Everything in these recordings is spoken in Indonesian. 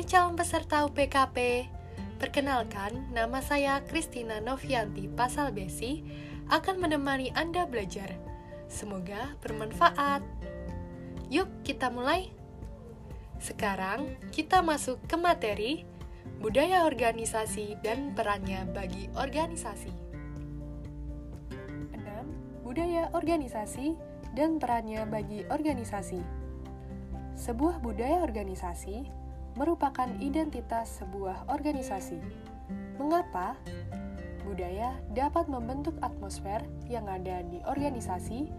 Hai calon peserta UPKP, perkenalkan nama saya Kristina Novianti Pasal Besi akan menemani Anda belajar. Semoga bermanfaat. Yuk kita mulai. Sekarang kita masuk ke materi budaya organisasi dan perannya bagi organisasi. 6. Budaya organisasi dan perannya bagi organisasi. Sebuah budaya organisasi merupakan identitas sebuah organisasi. Mengapa? Budaya dapat membentuk atmosfer yang ada di organisasi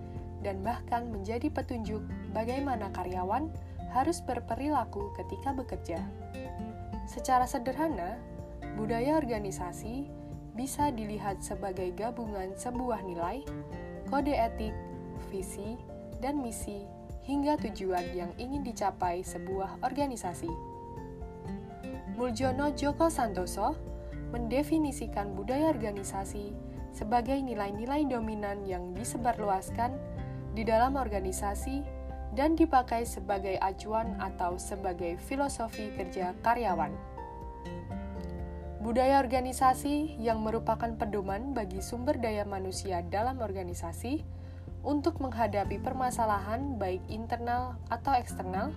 dan bahkan menjadi petunjuk bagaimana karyawan harus berperilaku ketika bekerja. Secara sederhana, budaya organisasi bisa dilihat sebagai gabungan sebuah nilai, kode etik, visi, dan misi hingga tujuan yang ingin dicapai sebuah organisasi. Muljono Joko Santoso mendefinisikan budaya organisasi sebagai nilai-nilai dominan yang disebarluaskan di dalam organisasi dan dipakai sebagai acuan atau sebagai filosofi kerja karyawan. Budaya organisasi yang merupakan pedoman bagi sumber daya manusia dalam organisasi untuk menghadapi permasalahan baik internal atau eksternal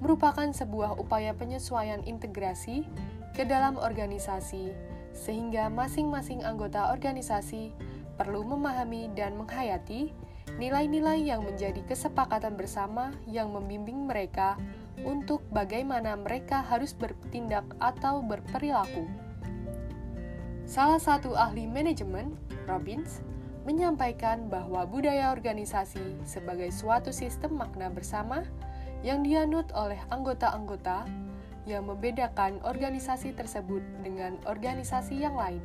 merupakan sebuah upaya penyesuaian integrasi ke dalam organisasi, sehingga masing-masing anggota organisasi perlu memahami dan menghayati nilai-nilai yang menjadi kesepakatan bersama yang membimbing mereka untuk bagaimana mereka harus bertindak atau berperilaku. Salah satu ahli manajemen, Robbins, menyampaikan bahwa budaya organisasi sebagai suatu sistem makna bersama yang dianut oleh anggota-anggota yang membedakan organisasi tersebut dengan organisasi yang lain.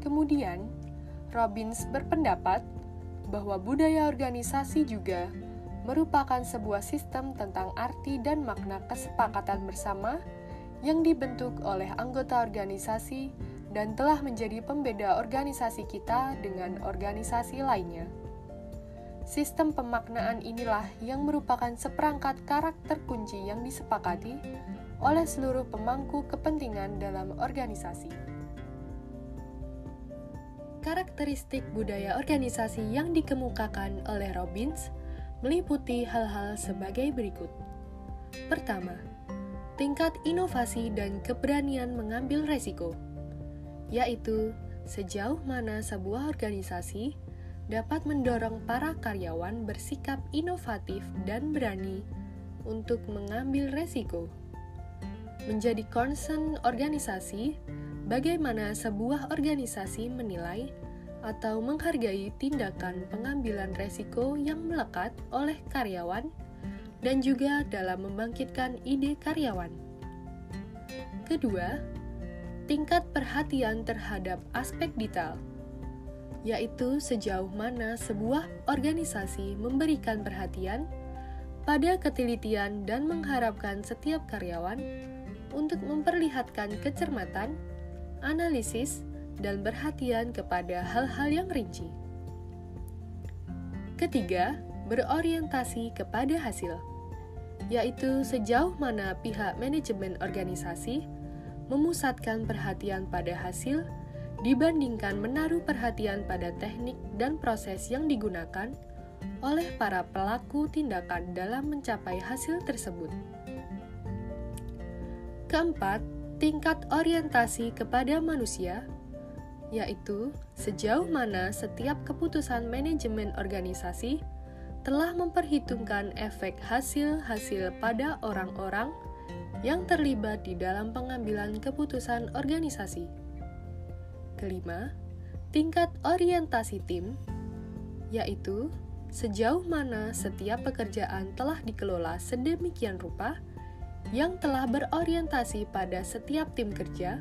Kemudian, Robbins berpendapat bahwa budaya organisasi juga merupakan sebuah sistem tentang arti dan makna kesepakatan bersama yang dibentuk oleh anggota organisasi dan telah menjadi pembeda organisasi kita dengan organisasi lainnya. Sistem pemaknaan inilah yang merupakan seperangkat karakter kunci yang disepakati oleh seluruh pemangku kepentingan dalam organisasi. Karakteristik budaya organisasi yang dikemukakan oleh Robbins meliputi hal-hal sebagai berikut. Pertama, tingkat inovasi dan keberanian mengambil resiko, yaitu sejauh mana sebuah organisasi dapat mendorong para karyawan bersikap inovatif dan berani untuk mengambil resiko. Menjadi concern organisasi, bagaimana sebuah organisasi menilai atau menghargai tindakan pengambilan resiko yang melekat oleh karyawan dan juga dalam membangkitkan ide karyawan. Kedua, tingkat perhatian terhadap aspek detail yaitu sejauh mana sebuah organisasi memberikan perhatian pada ketelitian dan mengharapkan setiap karyawan untuk memperlihatkan kecermatan, analisis, dan perhatian kepada hal-hal yang rinci. Ketiga, berorientasi kepada hasil, yaitu sejauh mana pihak manajemen organisasi memusatkan perhatian pada hasil dibandingkan menaruh perhatian pada teknik dan proses yang digunakan oleh para pelaku tindakan dalam mencapai hasil tersebut. Keempat, tingkat orientasi kepada manusia, yaitu sejauh mana setiap keputusan manajemen organisasi telah memperhitungkan efek hasil-hasil pada orang-orang yang terlibat di dalam pengambilan keputusan organisasi. Kelima, tingkat orientasi tim, yaitu sejauh mana setiap pekerjaan telah dikelola sedemikian rupa yang telah berorientasi pada setiap tim kerja,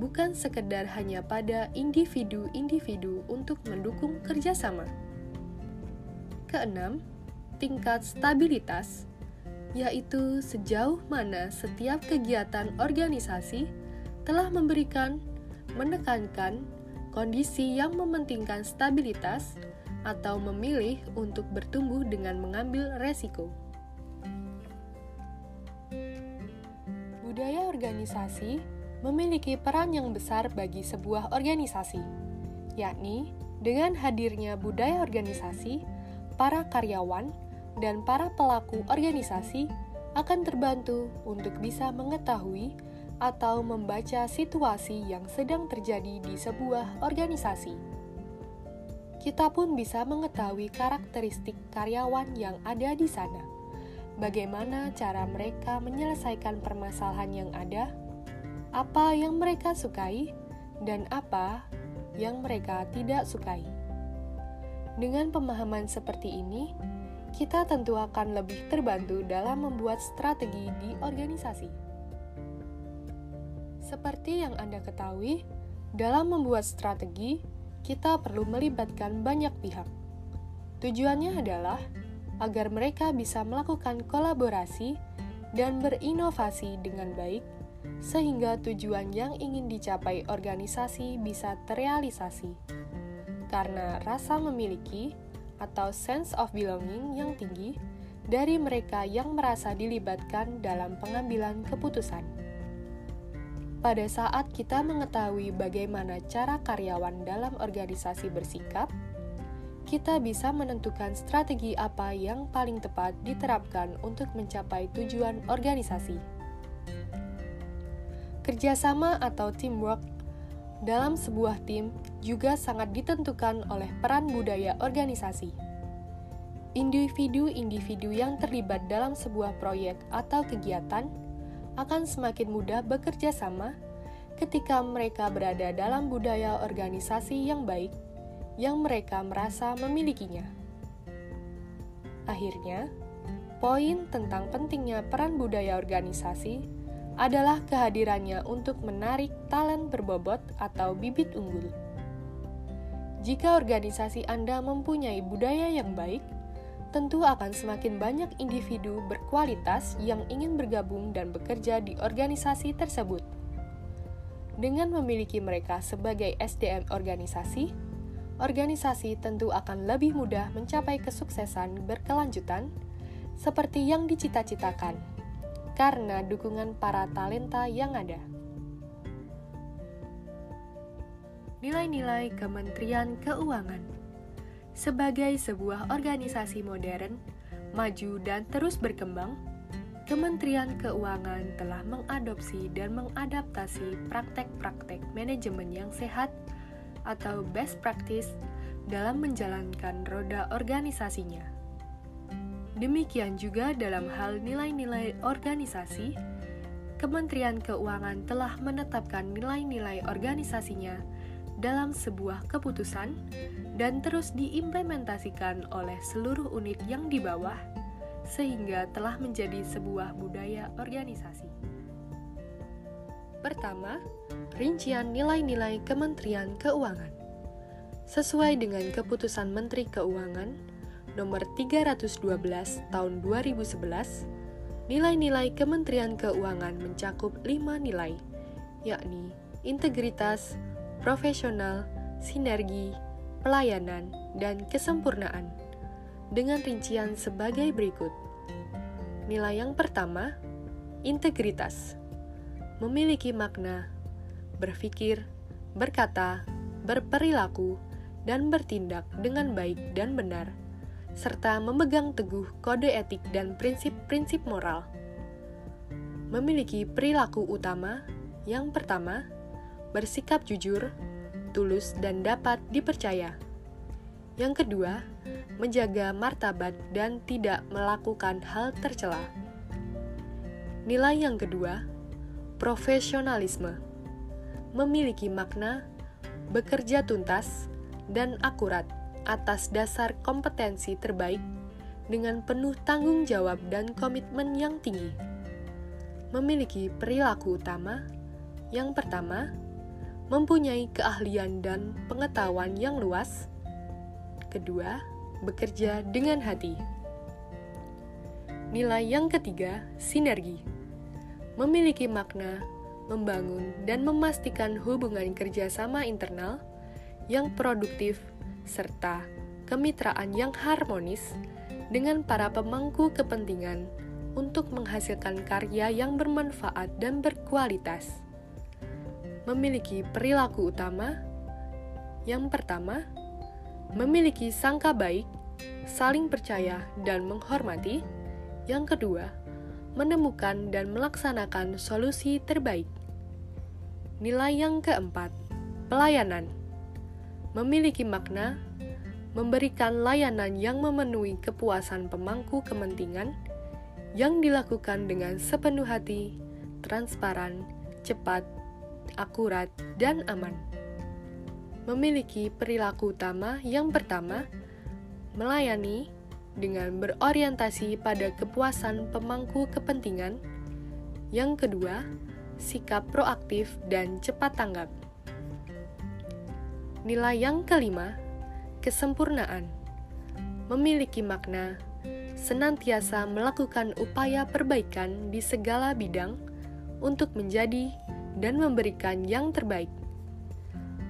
bukan sekedar hanya pada individu-individu untuk mendukung kerjasama. Keenam, tingkat stabilitas, yaitu sejauh mana setiap kegiatan organisasi telah memberikan menekankan kondisi yang mementingkan stabilitas atau memilih untuk bertumbuh dengan mengambil resiko. Budaya organisasi memiliki peran yang besar bagi sebuah organisasi, yakni dengan hadirnya budaya organisasi, para karyawan dan para pelaku organisasi akan terbantu untuk bisa mengetahui atau membaca situasi yang sedang terjadi di sebuah organisasi. Kita pun bisa mengetahui karakteristik karyawan yang ada di sana. Bagaimana cara mereka menyelesaikan permasalahan yang ada, apa yang mereka sukai, dan apa yang mereka tidak sukai. Dengan pemahaman seperti ini, kita tentu akan lebih terbantu dalam membuat strategi di organisasi. Seperti yang Anda ketahui, dalam membuat strategi, kita perlu melibatkan banyak pihak. Tujuannya adalah agar mereka bisa melakukan kolaborasi dan berinovasi dengan baik, sehingga tujuan yang ingin dicapai organisasi bisa terrealisasi. Karena rasa memiliki atau sense of belonging yang tinggi dari mereka yang merasa dilibatkan dalam pengambilan keputusan. Pada saat kita mengetahui bagaimana cara karyawan dalam organisasi bersikap, kita bisa menentukan strategi apa yang paling tepat diterapkan untuk mencapai tujuan organisasi. Kerjasama atau teamwork dalam sebuah tim juga sangat ditentukan oleh peran budaya organisasi. Individu-individu yang terlibat dalam sebuah proyek atau kegiatan akan semakin mudah bekerja sama ketika mereka berada dalam budaya organisasi yang baik yang mereka merasa memilikinya. Akhirnya, poin tentang pentingnya peran budaya organisasi adalah kehadirannya untuk menarik talent berbobot atau bibit unggul. Jika organisasi Anda mempunyai budaya yang baik, tentu akan semakin banyak individu berkualitas yang ingin bergabung dan bekerja di organisasi tersebut. Dengan memiliki mereka sebagai SDM organisasi, organisasi tentu akan lebih mudah mencapai kesuksesan berkelanjutan seperti yang dicita-citakan karena dukungan para talenta yang ada. Nilai-nilai Kementerian Keuangan sebagai sebuah organisasi modern, maju dan terus berkembang, Kementerian Keuangan telah mengadopsi dan mengadaptasi praktek-praktek manajemen yang sehat atau best practice dalam menjalankan roda organisasinya. Demikian juga dalam hal nilai-nilai organisasi, Kementerian Keuangan telah menetapkan nilai-nilai organisasinya dalam sebuah keputusan dan terus diimplementasikan oleh seluruh unit yang di bawah, sehingga telah menjadi sebuah budaya organisasi. Pertama, rincian nilai-nilai Kementerian Keuangan. Sesuai dengan keputusan Menteri Keuangan nomor 312 tahun 2011, nilai-nilai Kementerian Keuangan mencakup lima nilai, yakni integritas, profesional, sinergi, pelayanan, dan kesempurnaan, dengan rincian sebagai berikut. Nilai yang pertama, integritas, memiliki makna, berpikir, berkata, berperilaku, dan bertindak dengan baik dan benar, serta memegang teguh kode etik dan prinsip-prinsip moral. Memiliki perilaku utama yang pertama, bersikap jujur, tulus, dan dapat dipercaya. Yang kedua, menjaga martabat dan tidak melakukan hal tercela. Nilai yang kedua, profesionalisme, memiliki makna, bekerja tuntas, dan akurat atas dasar kompetensi terbaik dengan penuh tanggung jawab dan komitmen yang tinggi. Memiliki perilaku utama, yang pertama, mempunyai keahlian dan pengetahuan yang luas. Kedua, bekerja dengan hati. Nilai yang ketiga, sinergi. Memiliki makna, membangun, dan memastikan hubungan kerjasama internal yang produktif serta kemitraan yang harmonis dengan para pemangku kepentingan untuk menghasilkan karya yang bermanfaat dan berkualitas. Memiliki perilaku utama yang pertama, memiliki sangka baik, saling percaya, dan menghormati. Yang kedua, menemukan dan melaksanakan solusi terbaik. Nilai yang keempat, pelayanan. Memiliki makna, memberikan layanan yang memenuhi kepuasan pemangku kepentingan yang dilakukan dengan sepenuh hati, transparan, cepat, akurat, dan aman memiliki perilaku utama yang pertama, melayani dengan berorientasi pada kepuasan pemangku kepentingan. Yang kedua, sikap proaktif dan cepat tanggap. Nilai yang kelima, kesempurnaan. Memiliki makna senantiasa melakukan upaya perbaikan di segala bidang untuk menjadi dan memberikan yang terbaik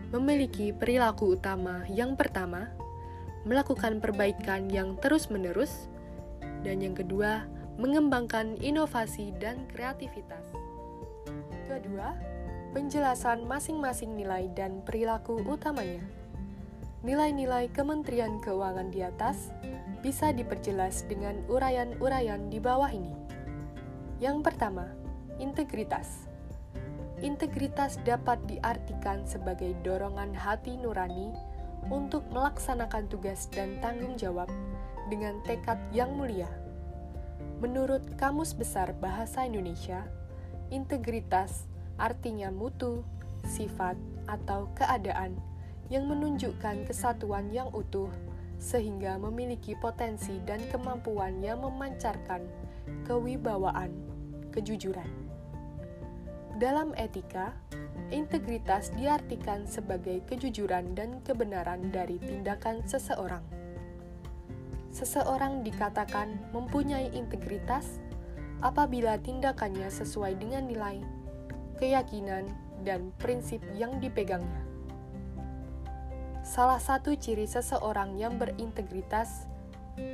memiliki perilaku utama yang pertama, melakukan perbaikan yang terus-menerus, dan yang kedua, mengembangkan inovasi dan kreativitas. Kedua, penjelasan masing-masing nilai dan perilaku utamanya. Nilai-nilai Kementerian Keuangan di atas bisa diperjelas dengan uraian-uraian di bawah ini. Yang pertama, integritas. Integritas dapat diartikan sebagai dorongan hati nurani untuk melaksanakan tugas dan tanggung jawab dengan tekad yang mulia. Menurut Kamus Besar Bahasa Indonesia, integritas artinya mutu, sifat, atau keadaan yang menunjukkan kesatuan yang utuh sehingga memiliki potensi dan kemampuan yang memancarkan kewibawaan, kejujuran. Dalam etika, integritas diartikan sebagai kejujuran dan kebenaran dari tindakan seseorang. Seseorang dikatakan mempunyai integritas apabila tindakannya sesuai dengan nilai, keyakinan, dan prinsip yang dipegangnya. Salah satu ciri seseorang yang berintegritas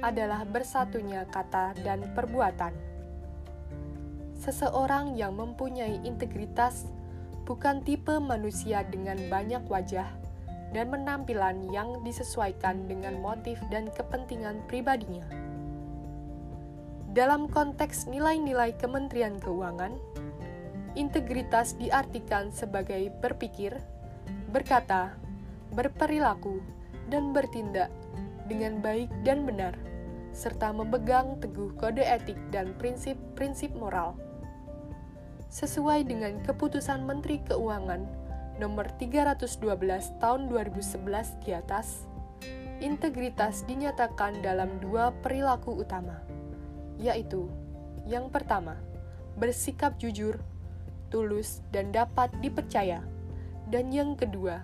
adalah bersatunya kata dan perbuatan seseorang yang mempunyai integritas bukan tipe manusia dengan banyak wajah dan penampilan yang disesuaikan dengan motif dan kepentingan pribadinya. Dalam konteks nilai-nilai Kementerian Keuangan, integritas diartikan sebagai berpikir, berkata, berperilaku, dan bertindak dengan baik dan benar, serta memegang teguh kode etik dan prinsip-prinsip moral sesuai dengan keputusan Menteri Keuangan nomor 312 tahun 2011 di atas, integritas dinyatakan dalam dua perilaku utama, yaitu yang pertama, bersikap jujur, tulus, dan dapat dipercaya, dan yang kedua,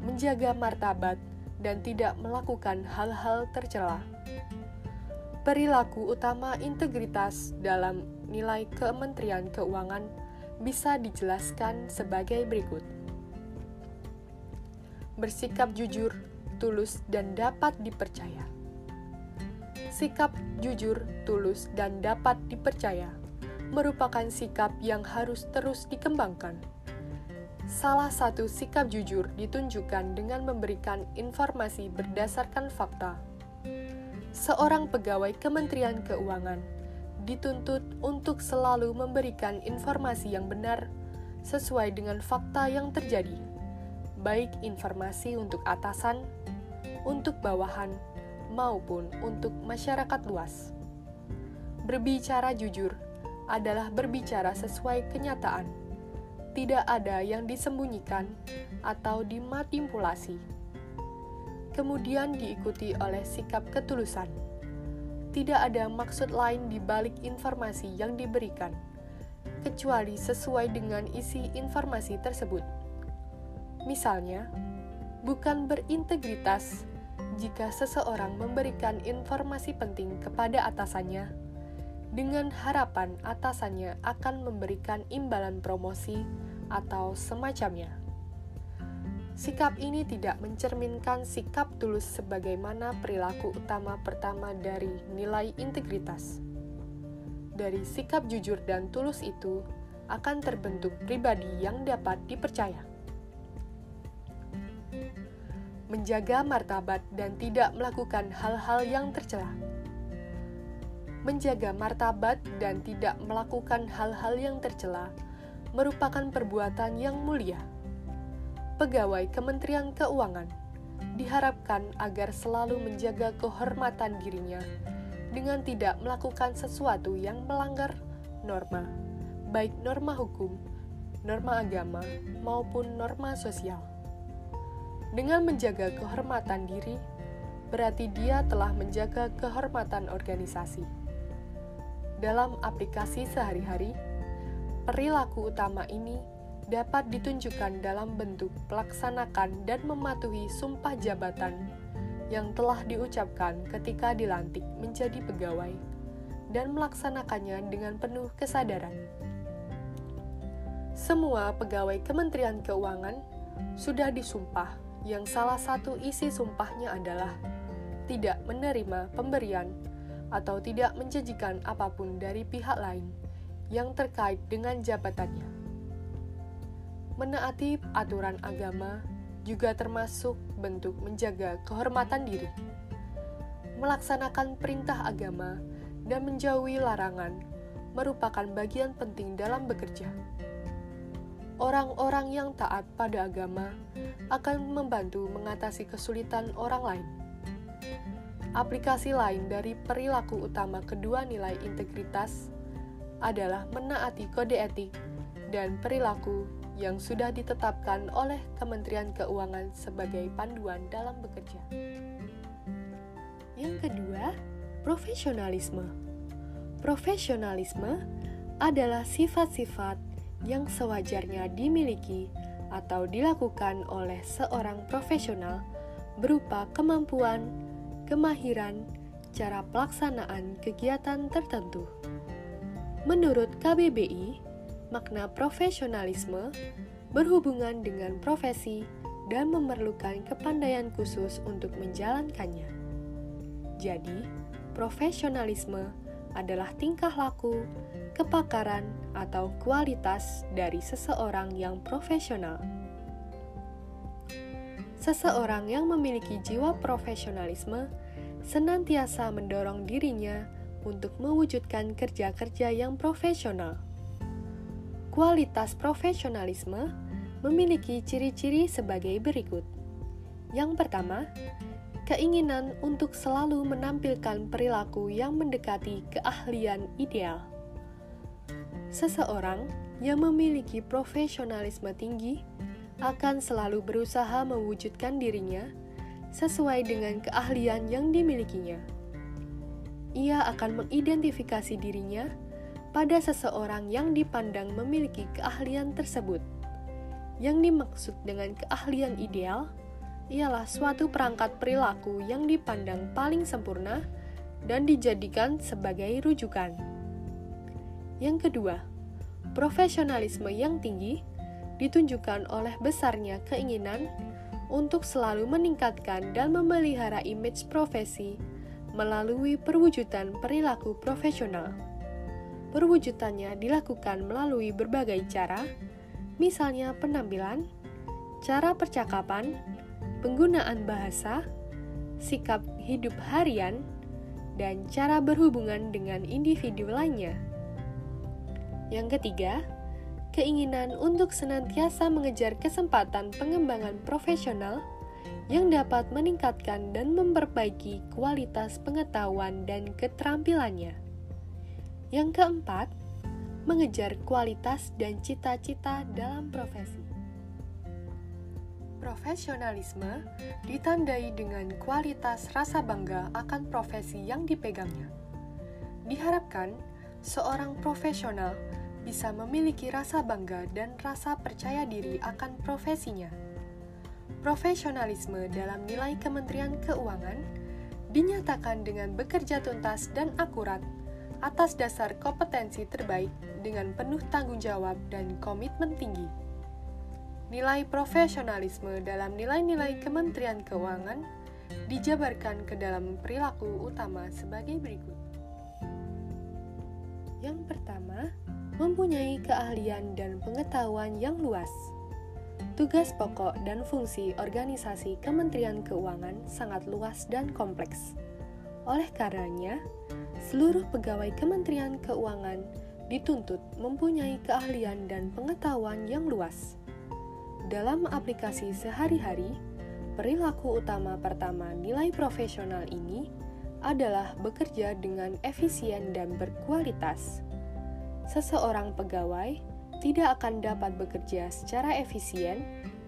menjaga martabat dan tidak melakukan hal-hal tercela. Perilaku utama integritas dalam nilai Kementerian Keuangan bisa dijelaskan sebagai berikut: bersikap jujur, tulus, dan dapat dipercaya. Sikap jujur, tulus, dan dapat dipercaya merupakan sikap yang harus terus dikembangkan. Salah satu sikap jujur ditunjukkan dengan memberikan informasi berdasarkan fakta. Seorang pegawai Kementerian Keuangan dituntut untuk selalu memberikan informasi yang benar sesuai dengan fakta yang terjadi, baik informasi untuk atasan, untuk bawahan, maupun untuk masyarakat luas. Berbicara jujur adalah berbicara sesuai kenyataan, tidak ada yang disembunyikan atau dimanipulasi. Kemudian diikuti oleh sikap ketulusan tidak ada maksud lain di balik informasi yang diberikan, kecuali sesuai dengan isi informasi tersebut. Misalnya, bukan berintegritas jika seseorang memberikan informasi penting kepada atasannya dengan harapan atasannya akan memberikan imbalan promosi atau semacamnya. Sikap ini tidak mencerminkan sikap tulus sebagaimana perilaku utama pertama dari nilai integritas. dari sikap jujur dan tulus itu akan terbentuk pribadi yang dapat dipercaya. Menjaga martabat dan tidak melakukan hal-hal yang tercela. Menjaga martabat dan tidak melakukan hal-hal yang tercela merupakan perbuatan yang mulia. Pegawai Kementerian Keuangan diharapkan agar selalu menjaga kehormatan dirinya dengan tidak melakukan sesuatu yang melanggar norma, baik norma hukum, norma agama, maupun norma sosial. Dengan menjaga kehormatan diri, berarti dia telah menjaga kehormatan organisasi. Dalam aplikasi sehari-hari, perilaku utama ini dapat ditunjukkan dalam bentuk pelaksanakan dan mematuhi sumpah jabatan yang telah diucapkan ketika dilantik menjadi pegawai dan melaksanakannya dengan penuh kesadaran. Semua pegawai Kementerian Keuangan sudah disumpah yang salah satu isi sumpahnya adalah tidak menerima pemberian atau tidak menjanjikan apa pun dari pihak lain yang terkait dengan jabatannya. Menaati aturan agama juga termasuk bentuk menjaga kehormatan diri, melaksanakan perintah agama, dan menjauhi larangan merupakan bagian penting dalam bekerja. Orang-orang yang taat pada agama akan membantu mengatasi kesulitan orang lain. Aplikasi lain dari perilaku utama kedua nilai integritas adalah menaati kode etik dan perilaku yang sudah ditetapkan oleh Kementerian Keuangan sebagai panduan dalam bekerja. Yang kedua, profesionalisme. Profesionalisme adalah sifat-sifat yang sewajarnya dimiliki atau dilakukan oleh seorang profesional berupa kemampuan, kemahiran, cara pelaksanaan kegiatan tertentu. Menurut KBBI, makna profesionalisme berhubungan dengan profesi dan memerlukan kepandaian khusus untuk menjalankannya. Jadi, profesionalisme adalah tingkah laku, kepakaran, atau kualitas dari seseorang yang profesional. Seseorang yang memiliki jiwa profesionalisme senantiasa mendorong dirinya untuk mewujudkan kerja-kerja yang profesional. Kualitas profesionalisme memiliki ciri-ciri sebagai berikut. Yang pertama, keinginan untuk selalu menampilkan perilaku yang mendekati keahlian ideal. Seseorang yang memiliki profesionalisme tinggi akan selalu berusaha mewujudkan dirinya sesuai dengan keahlian yang dimilikinya. Ia akan mengidentifikasi dirinya pada seseorang yang dipandang memiliki keahlian tersebut. Yang dimaksud dengan keahlian ideal ialah suatu perangkat perilaku yang dipandang paling sempurna dan dijadikan sebagai rujukan. Yang kedua, profesionalisme yang tinggi ditunjukkan oleh besarnya keinginan untuk selalu meningkatkan dan memelihara image profesi melalui perwujudan perilaku profesional. Perwujudannya dilakukan melalui berbagai cara, misalnya penampilan, cara percakapan, penggunaan bahasa, sikap hidup harian, dan cara berhubungan dengan individu lainnya. Yang ketiga, keinginan untuk senantiasa mengejar kesempatan pengembangan profesional yang dapat meningkatkan dan memperbaiki kualitas pengetahuan dan keterampilannya. Yang keempat, mengejar kualitas dan cita-cita dalam profesi. Profesionalisme ditandai dengan kualitas rasa bangga akan profesi yang dipegangnya. Diharapkan seorang profesional bisa memiliki rasa bangga dan rasa percaya diri akan profesinya. Profesionalisme dalam nilai Kementerian Keuangan dinyatakan dengan bekerja tuntas dan akurat atas dasar kompetensi terbaik dengan penuh tanggung jawab dan komitmen tinggi. Nilai profesionalisme dalam nilai-nilai Kementerian Keuangan dijabarkan ke dalam perilaku utama sebagai berikut. Pertama, mempunyai keahlian dan pengetahuan yang luas. Tugas pokok dan fungsi organisasi Kementerian Keuangan sangat luas dan kompleks. Oleh karenanya, seluruh pegawai Kementerian Keuangan dituntut mempunyai keahlian dan pengetahuan yang luas. Dalam aplikasi sehari-hari, perilaku utama pertama nilai profesional ini adalah bekerja dengan efisien dan berkualitas. Seseorang pegawai tidak akan dapat bekerja secara efisien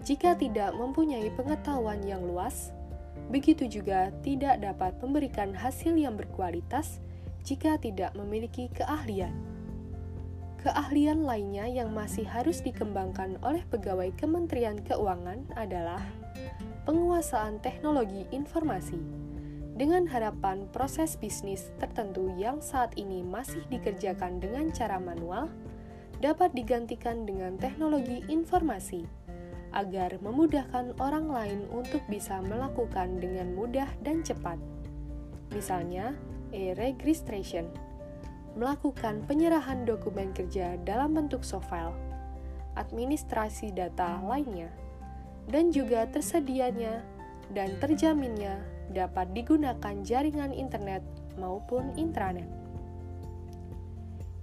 jika tidak mempunyai pengetahuan yang luas. Begitu juga tidak dapat memberikan hasil yang berkualitas jika tidak memiliki keahlian. Keahlian lainnya yang masih harus dikembangkan oleh pegawai Kementerian Keuangan adalah penguasaan teknologi informasi. Dengan harapan proses bisnis tertentu yang saat ini masih dikerjakan dengan cara manual dapat digantikan dengan teknologi informasi agar memudahkan orang lain untuk bisa melakukan dengan mudah dan cepat. Misalnya, e-registration melakukan penyerahan dokumen kerja dalam bentuk soft file, administrasi data lainnya, dan juga tersedianya dan terjaminnya dapat digunakan jaringan internet maupun intranet.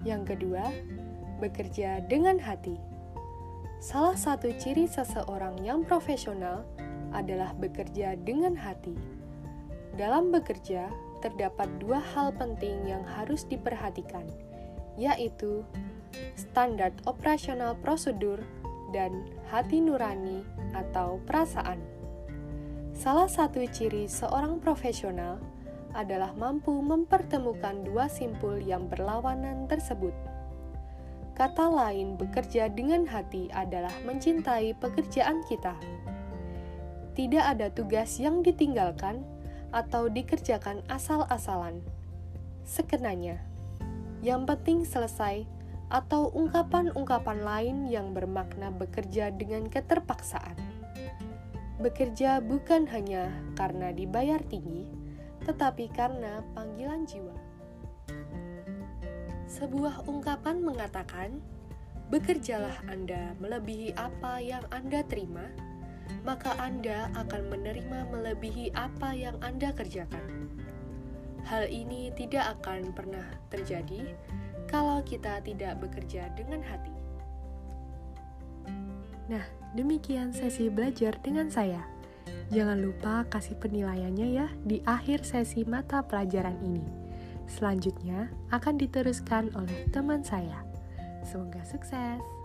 Yang kedua, bekerja dengan hati. Salah satu ciri seseorang yang profesional adalah bekerja dengan hati. Dalam bekerja, terdapat dua hal penting yang harus diperhatikan, yaitu standar operasional prosedur dan hati nurani atau perasaan. Salah satu ciri seorang profesional adalah mampu mempertemukan dua simpul yang berlawanan tersebut. Kata lain, bekerja dengan hati adalah mencintai pekerjaan kita. Tidak ada tugas yang ditinggalkan atau dikerjakan asal-asalan. Sekenanya, yang penting selesai atau ungkapan-ungkapan lain yang bermakna bekerja dengan keterpaksaan. Bekerja bukan hanya karena dibayar tinggi, tetapi karena panggilan jiwa. Sebuah ungkapan mengatakan, "Bekerjalah Anda melebihi apa yang Anda terima." Maka Anda akan menerima melebihi apa yang Anda kerjakan. Hal ini tidak akan pernah terjadi kalau kita tidak bekerja dengan hati. Nah, demikian sesi belajar dengan saya. Jangan lupa kasih penilaiannya ya di akhir sesi mata pelajaran ini. Selanjutnya akan diteruskan oleh teman saya. Semoga sukses.